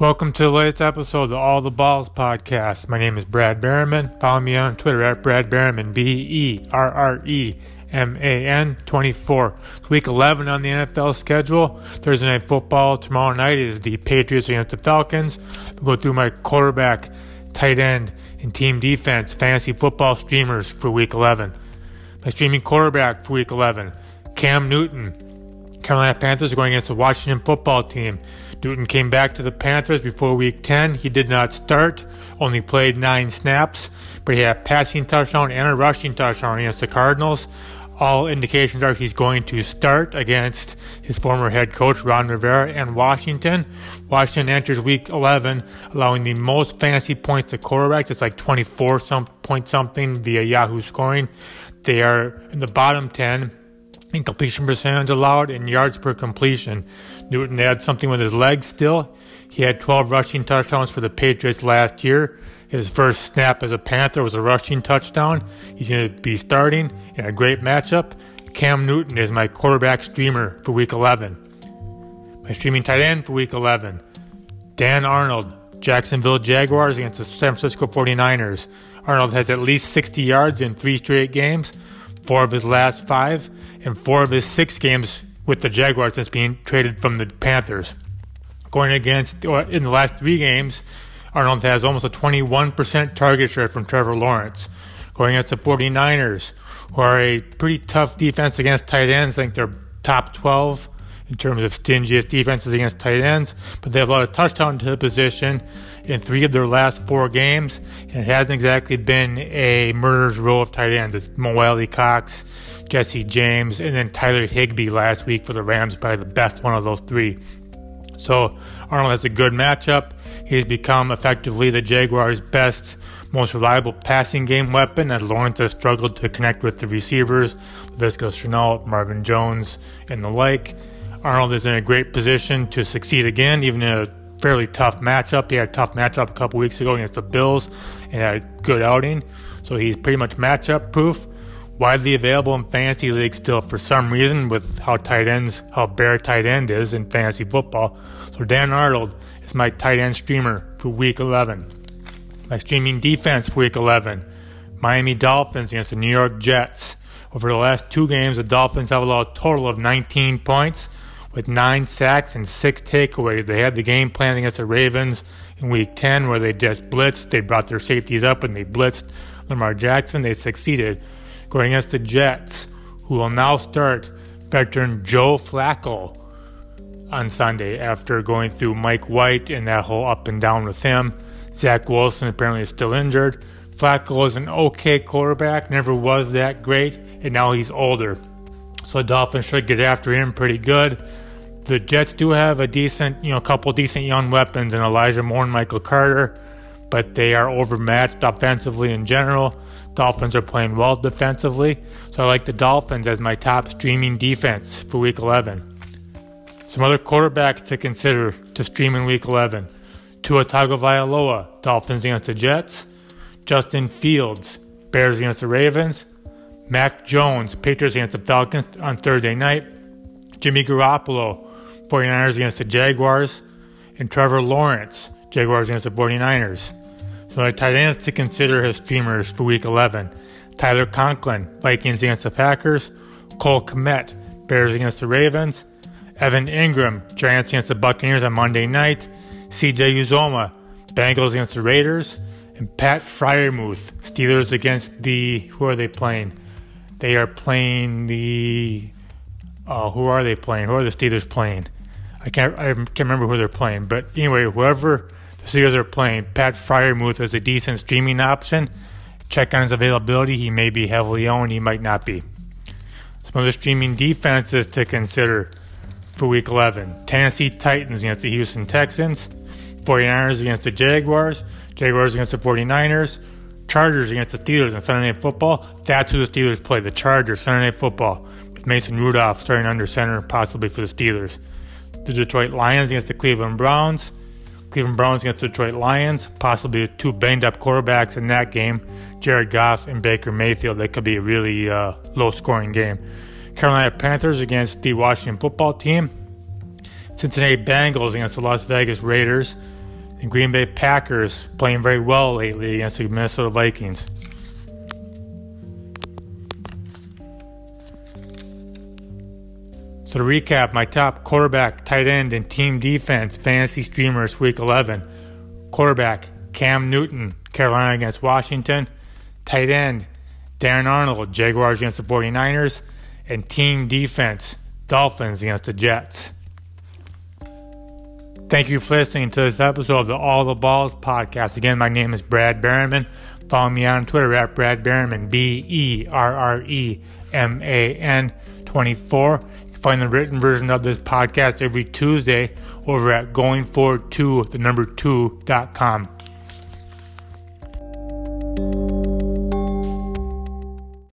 Welcome to the latest episode of All the Balls podcast. My name is Brad Berreman. Follow me on Twitter at Brad Berreman, B E R R E M A N 24. It's week 11 on the NFL schedule. Thursday night football tomorrow night is the Patriots against the Falcons. We'll go through my quarterback, tight end, and team defense fantasy football streamers for week 11. My streaming quarterback for week 11, Cam Newton. Carolina Panthers are going against the Washington football team. Newton came back to the Panthers before week 10. He did not start, only played nine snaps, but he had a passing touchdown and a rushing touchdown against the Cardinals. All indications are he's going to start against his former head coach Ron Rivera and Washington. Washington enters week 11, allowing the most fantasy points to quarterbacks. It's like 24 some point something via Yahoo scoring. They are in the bottom 10 in completion percentage allowed and yards per completion. Newton had something with his legs still. He had 12 rushing touchdowns for the Patriots last year. His first snap as a Panther was a rushing touchdown. He's going to be starting in a great matchup. Cam Newton is my quarterback streamer for week 11. My streaming tight end for week 11. Dan Arnold, Jacksonville Jaguars against the San Francisco 49ers. Arnold has at least 60 yards in three straight games, four of his last five and four of his six games with the Jaguars since being traded from the Panthers. Going against, in the last three games, Arnold has almost a 21% target share from Trevor Lawrence. Going against the 49ers, who are a pretty tough defense against tight ends. I think they're top 12 in terms of stingiest defenses against tight ends, but they have a lot of touchdown to the position in three of their last four games, and it hasn't exactly been a murderer's row of tight ends. It's Mo Alie-Cox, Jesse James, and then Tyler Higbee last week for the Rams, probably the best one of those three. So Arnold has a good matchup. He's become effectively the Jaguars' best, most reliable passing game weapon as Lawrence has struggled to connect with the receivers, Laviska Shenault, Marvin Jones, and the like. Arnold is in a great position to succeed again, even in a fairly tough matchup. He had a tough matchup a couple weeks ago against the Bills and had a good outing. So he's pretty much matchup proof. Widely available in fantasy leagues still for some reason with how tight ends, how bare tight end is in fantasy football. So Dan Arnold is my tight end streamer for week 11. My streaming defense for week 11. Miami Dolphins against the New York Jets. Over the last two games, the Dolphins have allowed a total of 19 points with nine sacks and six takeaways. They had the game plan against the Ravens in week 10 where they just blitzed. They brought their safeties up and they blitzed Lamar Jackson. They succeeded. Going against the Jets, who will now start veteran Joe Flacco on Sunday after going through Mike White and that whole up and down with him. Zach Wilson apparently is still injured. Flacco is an okay quarterback, never was that great, and now he's older. So the Dolphins should get after him pretty good. The Jets do have a decent, you know, couple decent young weapons in Elijah Moore and Michael Carter, but they are overmatched offensively in general. Dolphins are playing well defensively, so I like the Dolphins as my top streaming defense for Week 11. Some other quarterbacks to consider to stream in Week 11. Tua Tagovailoa, Dolphins against the Jets. Justin Fields, Bears against the Ravens. Mac Jones, Patriots against the Falcons on Thursday night. Jimmy Garoppolo, 49ers against the Jaguars. And Trevor Lawrence, Jaguars against the 49ers. So my tight ends to consider as streamers for week 11. Tyler Conklin, Vikings against the Packers. Cole Kmet, Bears against the Ravens. Evan Engram, Giants against the Buccaneers on Monday night. CJ Uzomah, Bengals against the Raiders. And Pat Freiermuth, Steelers against the, who are they playing? They are playing the. Uh, who are they playing? Who are the Steelers playing? I can't. I can't remember who they're playing. But anyway, whoever the Steelers are playing, Pat Freiermuth is a decent streaming option. Check on his availability. He may be heavily owned. He might not be. Some other streaming defenses to consider for Week 11: Tennessee Titans against the Houston Texans, 49ers against the Jaguars, Jaguars against the 49ers. Chargers against the Steelers on Sunday Night Football. That's who the Steelers play. The Chargers, Sunday Night Football, with Mason Rudolph starting under center, possibly for the Steelers. The Detroit Lions against the Cleveland Browns. Cleveland Browns against the Detroit Lions, possibly two banged up quarterbacks in that game, Jared Goff and Baker Mayfield. That could be a really uh, low scoring game. Carolina Panthers against the Washington football team. Cincinnati Bengals against the Las Vegas Raiders. And Green Bay Packers playing very well lately against the Minnesota Vikings. So to recap, my top quarterback, tight end, and team defense fantasy streamers week 11. Quarterback, Cam Newton, Carolina against Washington. Tight end, Darren Arnold, Jaguars against the 49ers. And team defense, Dolphins against the Jets. Thank you for listening to this episode of the All the Balls podcast. Again, my name is Brad Berreman. Follow me on Twitter at Brad Berreman, B E R R E M A N 24. Find the written version of this podcast every Tuesday over at goingforward2, the number 2.com.